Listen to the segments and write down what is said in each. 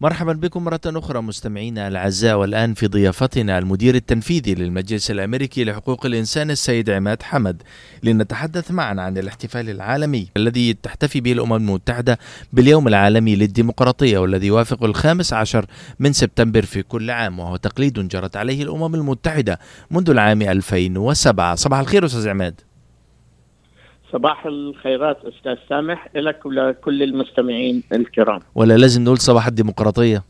مرحبا بكم مرة أخرى مستمعينا الأعزاء والآن في ضيافتنا المدير التنفيذي للمجلس الأمريكي لحقوق الإنسان السيد عماد حمد. لنتحدث معا عن الاحتفال العالمي الذي تحتفي به الأمم المتحدة باليوم العالمي للديمقراطية والذي يوافق الخامس عشر من سبتمبر في كل عام وهو تقليد جرت عليه الأمم المتحدة منذ العام 2007 صباح الخير أستاذ عماد. صباح الخيرات أستاذ سامح لك ولكل المستمعين الكرام. ولا لازم نقول صباح الديمقراطية.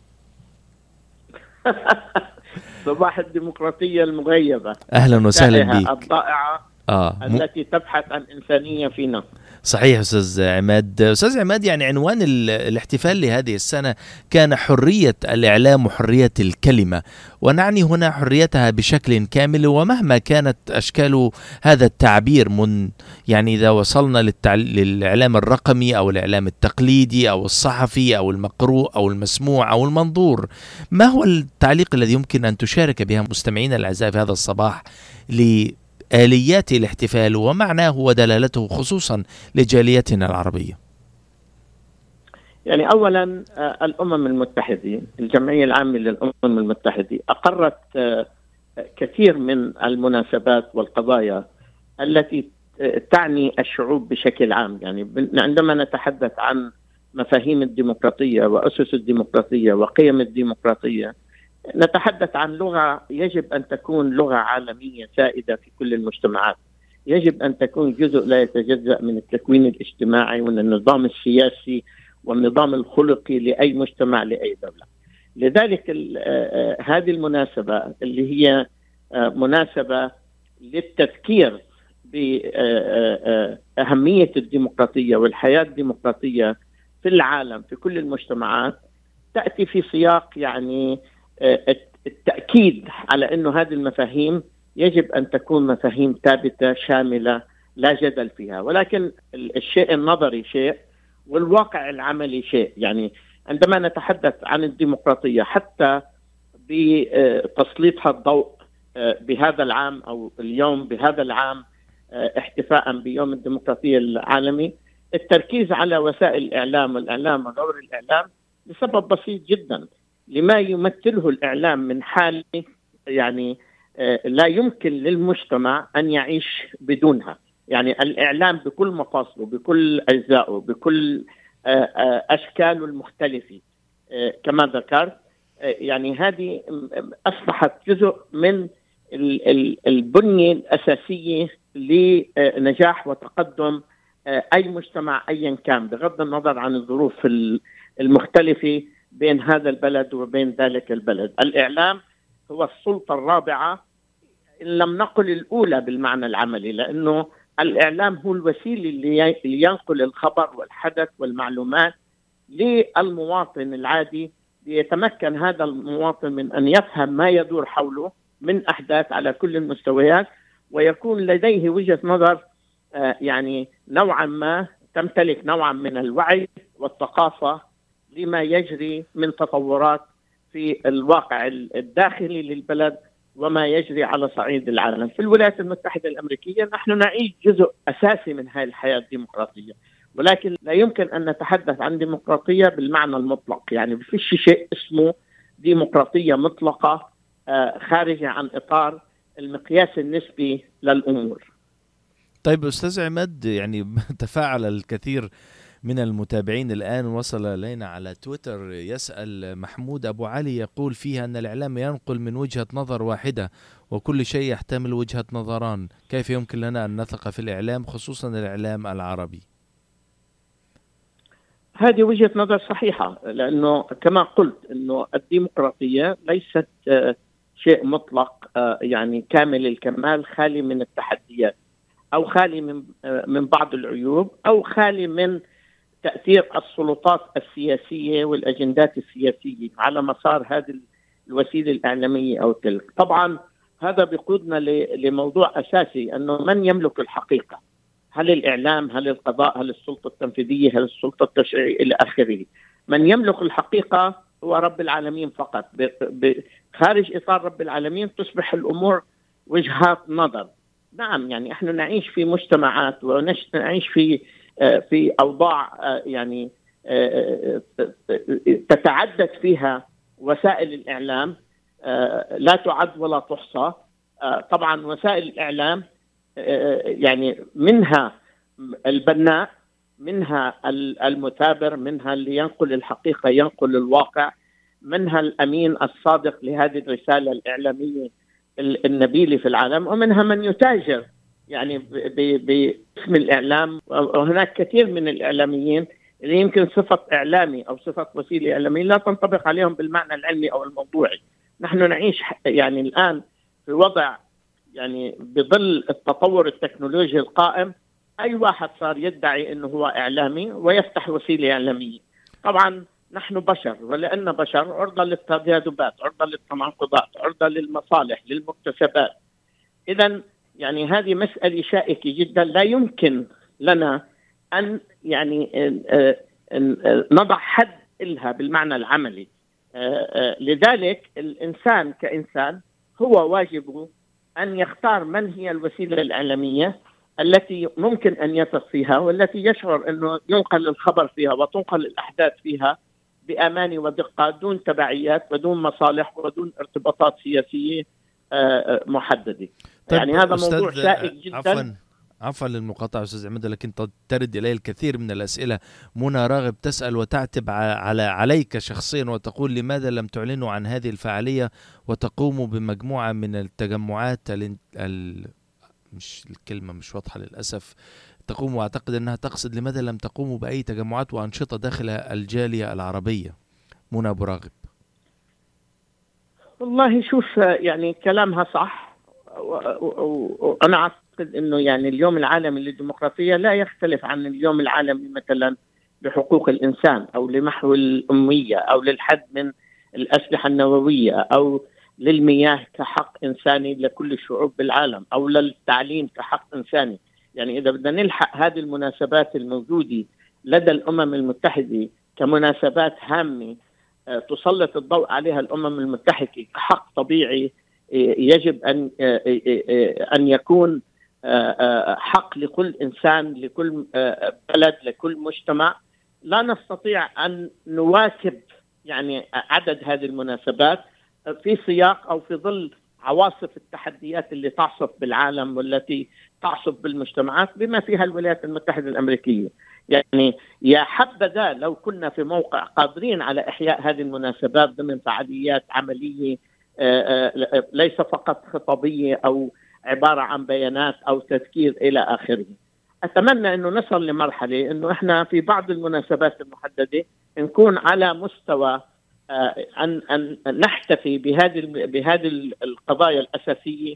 صباح الديمقراطية المغيبة. أهلا وسهلا بك الضائعة. آه. التي تبحث عن إنسانية فينا صحيح أستاذ عماد أستاذ عماد يعني عنوان الاحتفال لهذه السنة كان حرية الإعلام وحرية الكلمة ونعني هنا حريتها بشكل كامل ومهما كانت أشكال هذا التعبير من يعني إذا وصلنا للتع... للإعلام الرقمي أو الإعلام التقليدي أو الصحفي أو المقروء أو المسموع أو المنظور ما هو التعليق الذي يمكن أن تشارك بها مستمعينا الأعزاء في هذا الصباح ل آليات الاحتفال ومعناه ودلالته خصوصا لجاليتنا العربية. يعني أولا آه، الأمم المتحدة الجمعية العامة للأمم المتحدة أقرت آه، كثير من المناسبات والقضايا التي آه، تعني الشعوب بشكل عام. يعني عندما نتحدث عن مفاهيم الديمقراطية وأسس الديمقراطية وقيم الديمقراطية نتحدث عن لغة يجب أن تكون لغة عالمية سائدة في كل المجتمعات. يجب أن تكون جزء لا يتجزأ من التكوين الاجتماعي ومن النظام السياسي والنظام الخلقي لأي مجتمع لأي دولة. لذلك هذه المناسبة اللي هي مناسبة للتذكير باهميه الديمقراطية والحياة الديمقراطية في العالم في كل المجتمعات تأتي في سياق يعني آه، التأكيد على إنه هذه المفاهيم يجب أن تكون مفاهيم ثابتة شاملة لا جدل فيها. ولكن الشيء النظري شيء والواقع العملي شيء. يعني عندما نتحدث عن الديمقراطية حتى بتسليطها الضوء آه، بهذا العام أو اليوم بهذا العام آه، احتفاء بيوم الديمقراطية العالمي التركيز على وسائل الإعلام والإعلام ودور الإعلام لسبب بسيط جدا. لما يمثله الإعلام من حاله يعني آه، لا يمكن للمجتمع أن يعيش بدونها. يعني الإعلام بكل مفاصله بكل أجزائه بكل آه، آه، أشكاله المختلفة كما ذكرت يعني هذه أصبحت جزء من البنية الأساسية لنجاح وتقدم أي مجتمع ايا كان بغض النظر عن الظروف المختلفة. بين هذا البلد وبين ذلك البلد. الإعلام هو السلطة الرابعة إن لم نقل الأولى بالمعنى العملي لأنه الإعلام هو الوسيلة اللي ينقل الخبر والحدث والمعلومات للمواطن العادي ليتمكن هذا المواطن من أن يفهم ما يدور حوله من أحداث على كل المستويات ويكون لديه وجهة نظر آه، يعني نوعا ما تمتلك نوعا من الوعي والثقافة لما يجري من تطورات في الواقع الداخلي للبلد وما يجري على صعيد العالم. في الولايات المتحدة الأمريكية نحن نعيش جزء أساسي من هذه الحياة الديمقراطية ولكن لا يمكن أن نتحدث عن ديمقراطية بالمعنى المطلق. يعني ما شيء اسمه ديمقراطية مطلقة آه، خارجة عن إطار المقياس النسبي للأمور. طيب أستاذ عماد يعني تفاعل الكثير من المتابعين الآن. وصل إلينا على تويتر يسأل محمود أبو علي يقول فيها أن الإعلام ينقل من وجهة نظر واحدة وكل شيء يحتمل وجهة نظران. كيف يمكن لنا أن نثق في الإعلام خصوصا الإعلام العربي؟ هذه وجهة نظر صحيحة لأنه كما قلت أنه الديمقراطية ليست آه، شيء مطلق آه، يعني كامل الكمال خالي من التحديات أو خالي من آه، من بعض العيوب أو خالي من تأثير السلطات السياسية والأجندات السياسية على مسار هذه الوسيلة الإعلامية أو تلك، طبعا هذا بيقودنا لموضوع أساسي أنه من يملك الحقيقة؟ هل الإعلام؟ هل القضاء؟ هل السلطة التنفيذية؟ هل السلطة التشريعية إلى آخره؟ من يملك الحقيقة هو رب العالمين فقط، خارج إطار رب العالمين تصبح الأمور وجهات نظر. نعم يعني إحنا نعيش في مجتمعات ونعيش في في أوضاع آه، يعني تتعدد فيها وسائل الإعلام لا تعد ولا تحصى. طبعا وسائل الإعلام يعني منها البناء منها المثابر منها اللي ينقل الحقيقة ينقل الواقع منها الأمين الصادق لهذه الرسالة الإعلامية النبيلة في العالم ومنها من يتاجر يعني باسم الإعلام. وهناك كثير من الإعلاميين اللي يمكن صفة إعلامي أو صفة وسيلة إعلامية لا تنطبق عليهم بالمعنى العلمي أو الموضوعي. نحن نعيش يعني الآن في وضع يعني بظل التطور التكنولوجي القائم أي واحد صار يدعي إنه هو إعلامي ويفتح وسيلة إعلامية. طبعا نحن بشر ولأن بشر عرضة للتذابذات عرضة للتناقضات عرضة للمصالح للمكتسبات. اذا يعني هذه مسألة شائكة جدا. لا يمكن لنا أن يعني نضع حد لها بالمعنى العملي. لذلك الإنسان كإنسان هو واجبه أن يختار من هي الوسيلة الإعلامية التي ممكن أن يثق فيها والتي يشعر أنه ينقل الخبر فيها وتنقل الأحداث فيها بأمان ودقة دون تبعيات ودون مصالح ودون ارتباطات سياسية. محددة. طيب يعني هذا موضوع شائك جدا. عفوا عفوا للمقاطعة أستاذ عماد لكن ترد إلي الكثير من الأسئلة. منى راغب تسأل وتعتب على عليك شخصيا وتقول لماذا لم تعلنوا عن هذه الفعالية وتقوموا بمجموعة من التجمعات ال... ال... مش الكلمة مش واضحة للأسف. تقوم وأعتقد أنها تقصد لماذا لم تقوموا بأي تجمعات وأنشطة داخل الجالية العربية. منى أبو راغب. والله شوف يعني كلامها صح وأنا أعتقد أنه يعني اليوم العالمي للديمقراطية لا يختلف عن اليوم العالمي مثلا لحقوق الإنسان أو لمحو الأمية أو للحد من الأسلحة النووية أو للمياه كحق إنساني لكل الشعوب بالعالم أو للتعليم كحق إنساني. يعني إذا بدنا نلحق هذه المناسبات الموجودة لدى الأمم المتحدة كمناسبات هامة تسلط الضوء عليها الأمم المتحدة كحق طبيعي يجب أن أن يكون حق لكل إنسان لكل بلد لكل مجتمع لا نستطيع أن نواكب يعني عدد هذه المناسبات في سياق أو في ظل عواصف التحديات اللي تعصف بالعالم والتي تعصف بالمجتمعات بما فيها الولايات المتحدة الأمريكية. يعني يا حبذا لو كنا في موقع قادرين على إحياء هذه المناسبات ضمن فعاليات عملية ليس فقط خطابية أو عبارة عن بيانات أو تذكير إلى آخره. أتمنى إنه نصل لمرحلة إنه إحنا في بعض المناسبات المحددة نكون على مستوى ان أن نحتفي بهذه بهذه القضايا الأساسية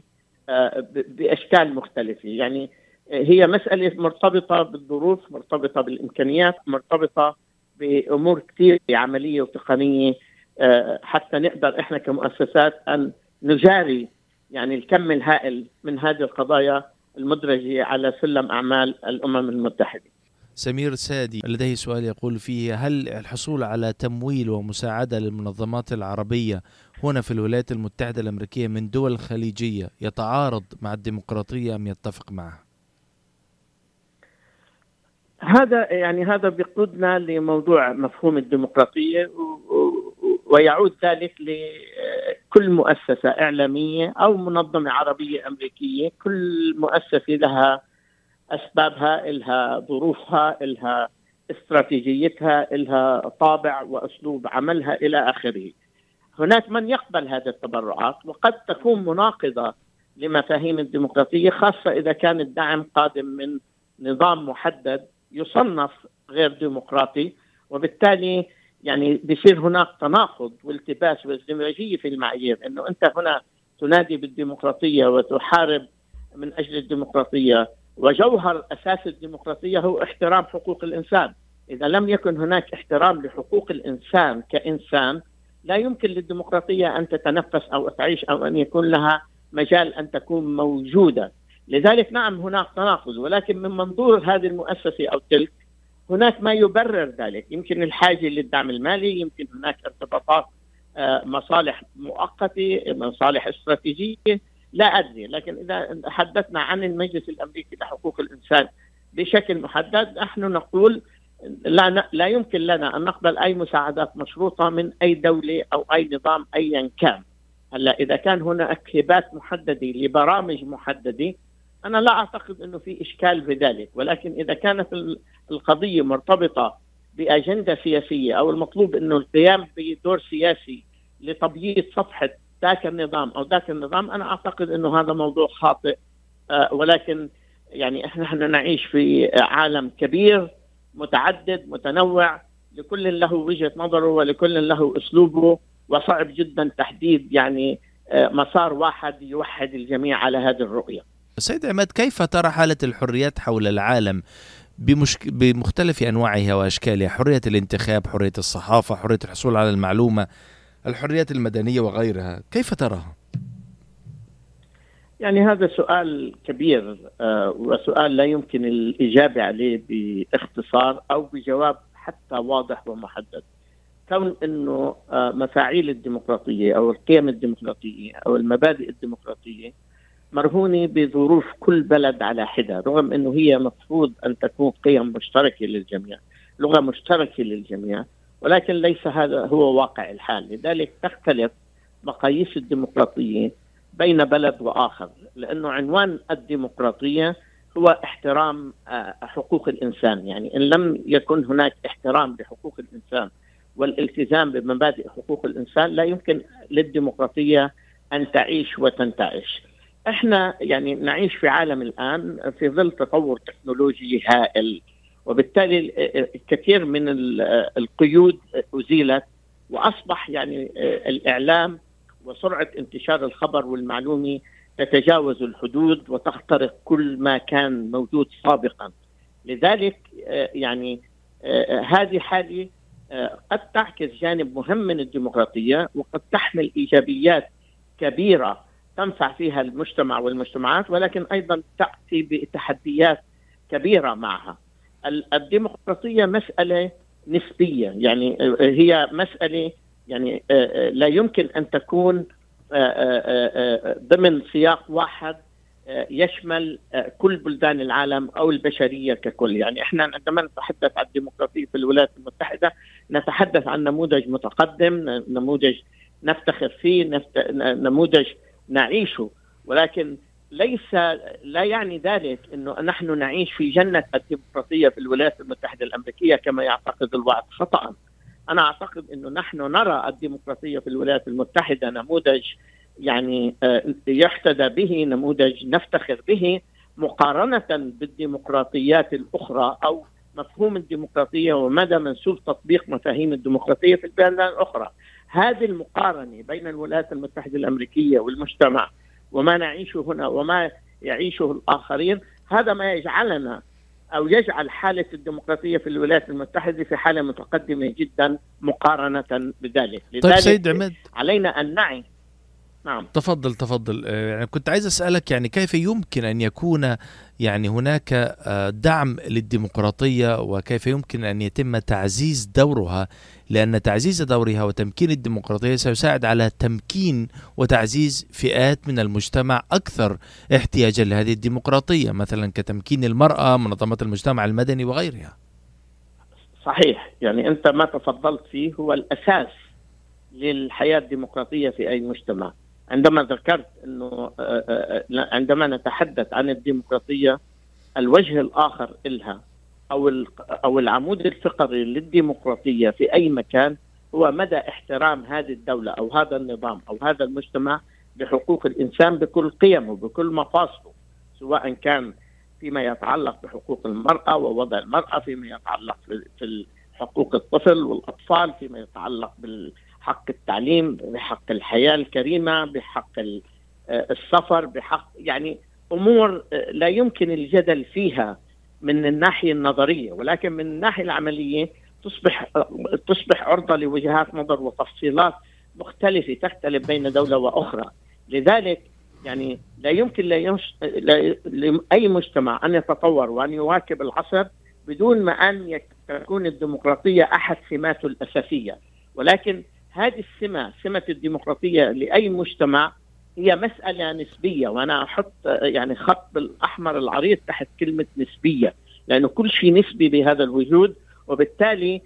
بأشكال مختلفة يعني هي مسألة مرتبطة بالظروف مرتبطة بالإمكانيات مرتبطة بأمور كثير عملية وتقنية حتى نقدر إحنا كمؤسسات أن نجاري يعني الكم الهائل من هذه القضايا المدرجة على سلم أعمال الأمم المتحدة سمير سادي لديه سؤال يقول فيه هل الحصول على تمويل ومساعدة للمنظمات العربية هنا في الولايات المتحدة الأمريكية من دول خليجية يتعارض مع الديمقراطية أم يتفق معها؟ هذا يعني هذا بيقودنا لموضوع مفهوم الديمقراطية ويعود ذلك لكل مؤسسة إعلامية أو منظمة عربية أمريكية كل مؤسسة لها أسبابها إلها ظروفها إلها استراتيجيتها إلها طابع وأسلوب عملها إلى آخره. هناك من يقبل هذه التبرعات وقد تكون مناقضة لمفاهيم الديمقراطية خاصة إذا كان الدعم قادم من نظام محدد يصنف غير ديمقراطي وبالتالي يعني بيصير هناك تناقض والتباس وازدواجيه في المعايير إنه أنت هنا تنادي بالديمقراطية وتحارب من أجل الديمقراطية وجوهر أساس الديمقراطية هو احترام حقوق الإنسان، إذا لم يكن هناك احترام لحقوق الإنسان كإنسان لا يمكن للديمقراطية أن تتنفس أو تعيش أو أن يكون لها مجال أن تكون موجودة، لذلك نعم هناك تناقض ولكن من منظور هذه المؤسسة أو تلك هناك ما يبرر ذلك، يمكن الحاجة للدعم المالي، يمكن هناك ارتباطات مصالح مؤقتة، مصالح استراتيجية، لا أدري لكن إذا تحدثنا عن المجلس الأمريكي لحقوق الإنسان بشكل محدد نحن نقول لا لا يمكن لنا أن نقبل أي مساعدات مشروطة من أي دولة أو أي نظام ايا كان. هلأ إذا كان هناك هبات محددة لبرامج محددة أنا لا أعتقد إنه في إشكال في ذلك، ولكن إذا كانت القضية مرتبطة بأجندة سياسية أو المطلوب إنه القيام بدور سياسي لتبييض صفحة ذاك النظام أو ذاك النظام أنا أعتقد إنه هذا موضوع خاطئ آه، ولكن يعني إحنا نحن نعيش في عالم كبير متعدد متنوع لكل له وجهة نظره ولكل له أسلوبه وصعب جدا تحديد يعني آه، مسار واحد يوحد الجميع على هذه الرؤية. سيد عماد كيف ترى حالة الحريات حول العالم بمشك... بمختلف أنواعها وأشكالها، حرية الانتخاب، حرية الصحافة، حرية الحصول على المعلومة، الحريات المدنية وغيرها، كيف تراها؟ يعني هذا سؤال كبير آه، وسؤال لا يمكن الإجابة عليه باختصار أو بجواب حتى واضح ومحدد كون أنه آه، مفاعيل الديمقراطية أو القيم الديمقراطية أو المبادئ الديمقراطية مرهونة بظروف كل بلد على حدة رغم أنه هي مفروض أن تكون قيم مشتركة للجميع لغة مشتركة للجميع ولكن ليس هذا هو واقع الحال لذلك تختلف مقاييس الديمقراطية بين بلد وآخر لأنه عنوان الديمقراطية هو احترام آه، حقوق الإنسان يعني إن لم يكن هناك احترام لحقوق الإنسان والالتزام بمبادئ حقوق الإنسان لا يمكن للديمقراطية أن تعيش وتنتعش. إحنا يعني نعيش في عالم الآن في ظل تطور تكنولوجي هائل وبالتالي كثير من القيود أزيلت وأصبح يعني الإعلام وسرعة انتشار الخبر والمعلومة تتجاوز الحدود وتخترق كل ما كان موجود سابقا. لذلك آه، يعني آه، هذه حالة آه، قد تعكس جانب مهم من الديمقراطية وقد تحمل إيجابيات كبيرة تنفع فيها المجتمع والمجتمعات ولكن أيضا تأتي بتحديات كبيرة معها. الديمقراطية مسألة نسبية يعني هي مسألة يعني آه، آه، لا يمكن أن تكون آه، ضمن سياق واحد يشمل كل بلدان العالم أو البشرية ككل، يعني إحنا عندما نتحدث عن الديمقراطية في الولايات المتحدة نتحدث عن نموذج متقدم، نموذج نفتخر فيه، نموذج نعيشه، ولكن ليس لا يعني ذلك إنه نحن نعيش في جنة الديمقراطية في الولايات المتحدة الأمريكية كما يعتقد البعض خطأ. أنا أعتقد إنه نحن نرى الديمقراطية في الولايات المتحدة نموذج يعني آه، يحتذى به نموذج نفتخر به مقارنة بالديمقراطيات الأخرى أو مفهوم الديمقراطية ومدى منسوب تطبيق مفاهيم الديمقراطية في البلدان الأخرى. هذه المقارنة بين الولايات المتحدة الأمريكية والمجتمع وما نعيشه هنا وما يعيشه الآخرين هذا ما يجعلنا أو يجعل حالة الديمقراطية في الولايات المتحدة في حالة متقدمة جدا مقارنة بذلك. طيب سيد عماد. علينا أن نعي نعم. تفضل تفضل. آه، يعني كنت عايز أسألك يعني كيف يمكن أن يكون يعني هناك آه، دعم للديمقراطية وكيف يمكن أن يتم تعزيز دورها؟ لأن تعزيز دورها وتمكين الديمقراطية سيساعد على تمكين وتعزيز فئات من المجتمع أكثر احتياجا لهذه الديمقراطية مثلا كتمكين المرأة منظمات المجتمع المدني وغيرها. صحيح. يعني أنت ما تفضلت فيه هو الأساس للحياة الديمقراطية في أي مجتمع. عندما ذكرت إنه آه، آه، آه، عندما نتحدث عن الديمقراطية الوجه الآخر لها أو أو العمود الفقري للديمقراطية في أي مكان هو مدى احترام هذه الدولة أو هذا النظام أو هذا المجتمع بحقوق الإنسان بكل قيمه بكل مفاصله سواء كان فيما يتعلق بحقوق المرأة ووضع المرأة فيما يتعلق في حقوق الطفل والأطفال فيما يتعلق بال حق التعليم بحق الحياة الكريمة بحق آه، السفر بحق يعني أمور آه، لا يمكن الجدل فيها من الناحية النظرية ولكن من الناحية العملية تصبح آه، تصبح عرضة لوجهات نظر وتفصيلات مختلفة تختلف بين دولة وأخرى. لذلك يعني لا يمكن لاي مجتمع أن يتطور وأن يواكب العصر بدون ما أن تكون الديمقراطية أحد سماته الأساسية. ولكن هذه السمة سمة الديمقراطية لأي مجتمع هي مسألة نسبية وأنا أحط يعني خط بالاحمر العريض تحت كلمة نسبية لأنه كل شيء نسبي بهذا الوجود وبالتالي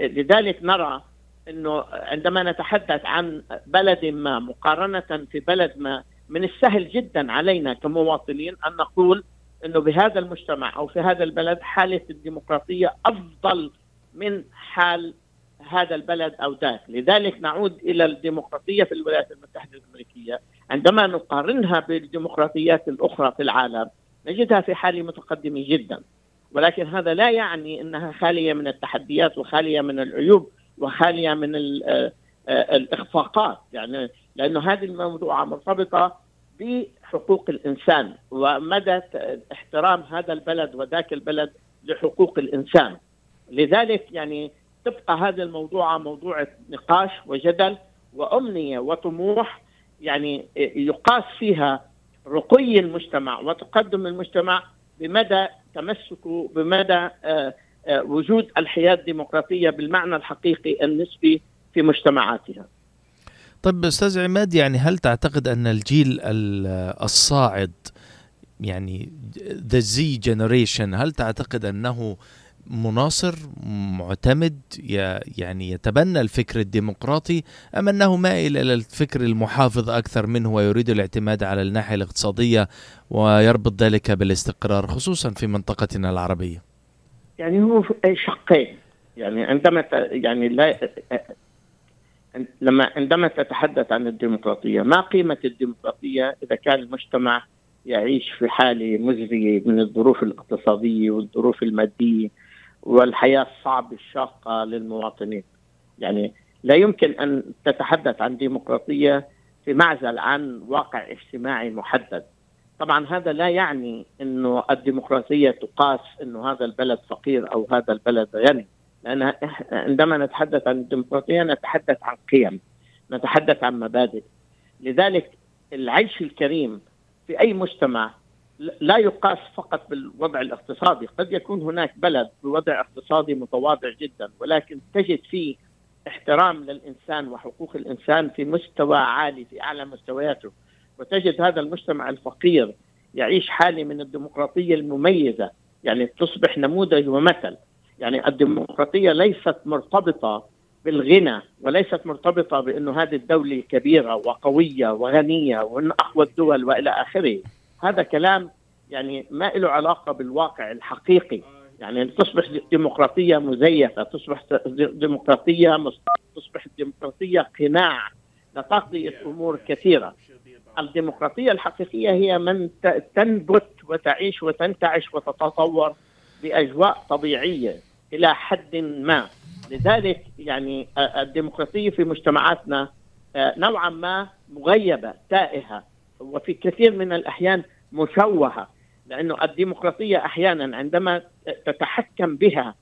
لذلك نرى إنه عندما نتحدث عن بلد ما مقارنة في بلد ما من السهل جدا علينا كمواطنين أن نقول إنه بهذا المجتمع أو في هذا البلد حالة الديمقراطية أفضل من حال هذا البلد أو ذاك، لذلك نعود إلى الديمقراطية في الولايات المتحدة الأمريكية، عندما نقارنها بالديمقراطيات الأخرى في العالم نجدها في حاله متقدمة جدا، ولكن هذا لا يعني إنها خالية من التحديات وخالية من العيوب وخالية من آه، آه، الإخفاقات، يعني لأنه هذه الموضوع مرتبطة بحقوق الإنسان ومدى احترام هذا البلد وذاك البلد لحقوق الإنسان. لذلك يعني تبقى هذا الموضوع موضوع نقاش وجدل وأمنية وطموح يعني يقاس فيها رقي المجتمع وتقدم المجتمع بمدى تمسكه بمدى آه، آه، وجود الحياة الديمقراطية بالمعنى الحقيقي النسبي في مجتمعاتها. طيب أستاذ عماد يعني هل تعتقد أن الجيل الصاعد يعني ذا زي جنريشن هل تعتقد أنه مناصر معتمد يعني يتبنى الفكر الديمقراطي أم أنه مائل إلى الفكر المحافظ أكثر منه ويريد الاعتماد على الناحية الاقتصادية ويربط ذلك بالاستقرار خصوصا في منطقتنا العربية؟ يعني هو شقين يعني عندما يعني لا لما عندما تتحدث عن الديمقراطية ما قيمة الديمقراطية إذا كان المجتمع يعيش في حالة مزرية من الظروف الاقتصادية والظروف المادية والحياة الصعبه الشاقة للمواطنين. يعني لا يمكن أن تتحدث عن ديمقراطية في معزل عن واقع اجتماعي محدد. طبعا هذا لا يعني إنه الديمقراطية تقاس إنه هذا البلد فقير أو هذا البلد غني. لأن عندما نتحدث عن الديمقراطية نتحدث عن قيم، نتحدث عن مبادئ. لذلك العيش الكريم في أي مجتمع لا يقاس فقط بالوضع الاقتصادي. قد يكون هناك بلد بوضع اقتصادي متواضع جدا ولكن تجد فيه احترام للإنسان وحقوق الإنسان في مستوى عالي في أعلى مستوياته. وتجد هذا المجتمع الفقير يعيش حالة من الديمقراطية المميزة يعني تصبح نموذج ومثل. يعني الديمقراطية ليست مرتبطة بالغنى وليست مرتبطة بأنه هذه الدولة كبيرة وقوية وغنية ومن أقوى الدول وإلى آخره. هذا كلام يعني ما له علاقة بالواقع الحقيقي. يعني تصبح ديمقراطية مزيفة تصبح ديمقراطية تصبح الديمقراطيه قناع لتقضيه أمور كثيرة. الديمقراطية الحقيقية هي من تنبت وتعيش وتنتعش وتتطور بأجواء طبيعية إلى حد ما. لذلك يعني الديمقراطية في مجتمعاتنا نوعا ما مغيبة تائهة. وفي كثير من الأحيان مشوهه لأنه الديمقراطية أحيانا عندما تتحكم بها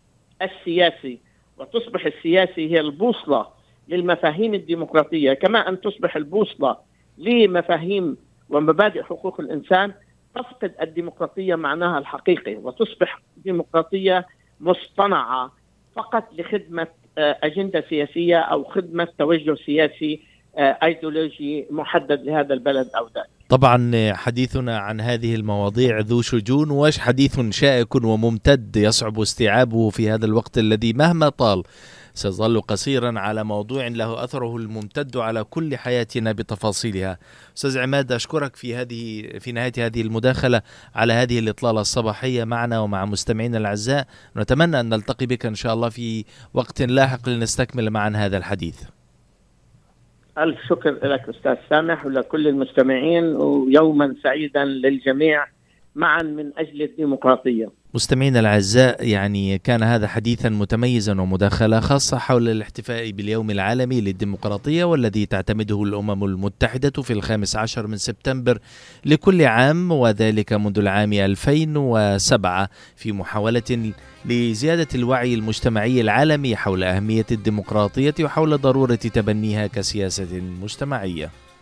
السياسي وتصبح السياسي هي البوصلة للمفاهيم الديمقراطية كما أن تصبح البوصلة لمفاهيم ومبادئ حقوق الإنسان تفقد الديمقراطية معناها الحقيقي وتصبح ديمقراطية مصطنعة فقط لخدمة آه، أجندة سياسية أو خدمة توجه سياسي آه، أيديولوجي محدد لهذا البلد أو ذاك. طبعا حديثنا عن هذه المواضيع ذو شجون وش حديث شائك وممتد يصعب استيعابه في هذا الوقت الذي مهما طال سيظل قصيرا على موضوع له أثره الممتد على كل حياتنا بتفاصيلها. أستاذ عماد أشكرك في هذه في نهاية هذه المداخلة على هذه الإطلالة الصباحية معنا ومع مستمعينا الأعزاء، نتمنى أن نلتقي بك إن شاء الله في وقت لاحق لنستكمل معا هذا الحديث. ألف شكر لك أستاذ سامح ولكل المستمعين ويوما سعيدا للجميع معا من أجل الديمقراطية. مستمعينا الأعزاء يعني كان هذا حديثا متميزا ومداخلة خاصة حول الاحتفاء باليوم العالمي للديمقراطية والذي تعتمده الأمم المتحدة في الخامس عشر من سبتمبر لكل عام وذلك منذ العام 2007 في محاولة لزيادة الوعي المجتمعي العالمي حول أهمية الديمقراطية وحول ضرورة تبنيها كسياسة مجتمعية.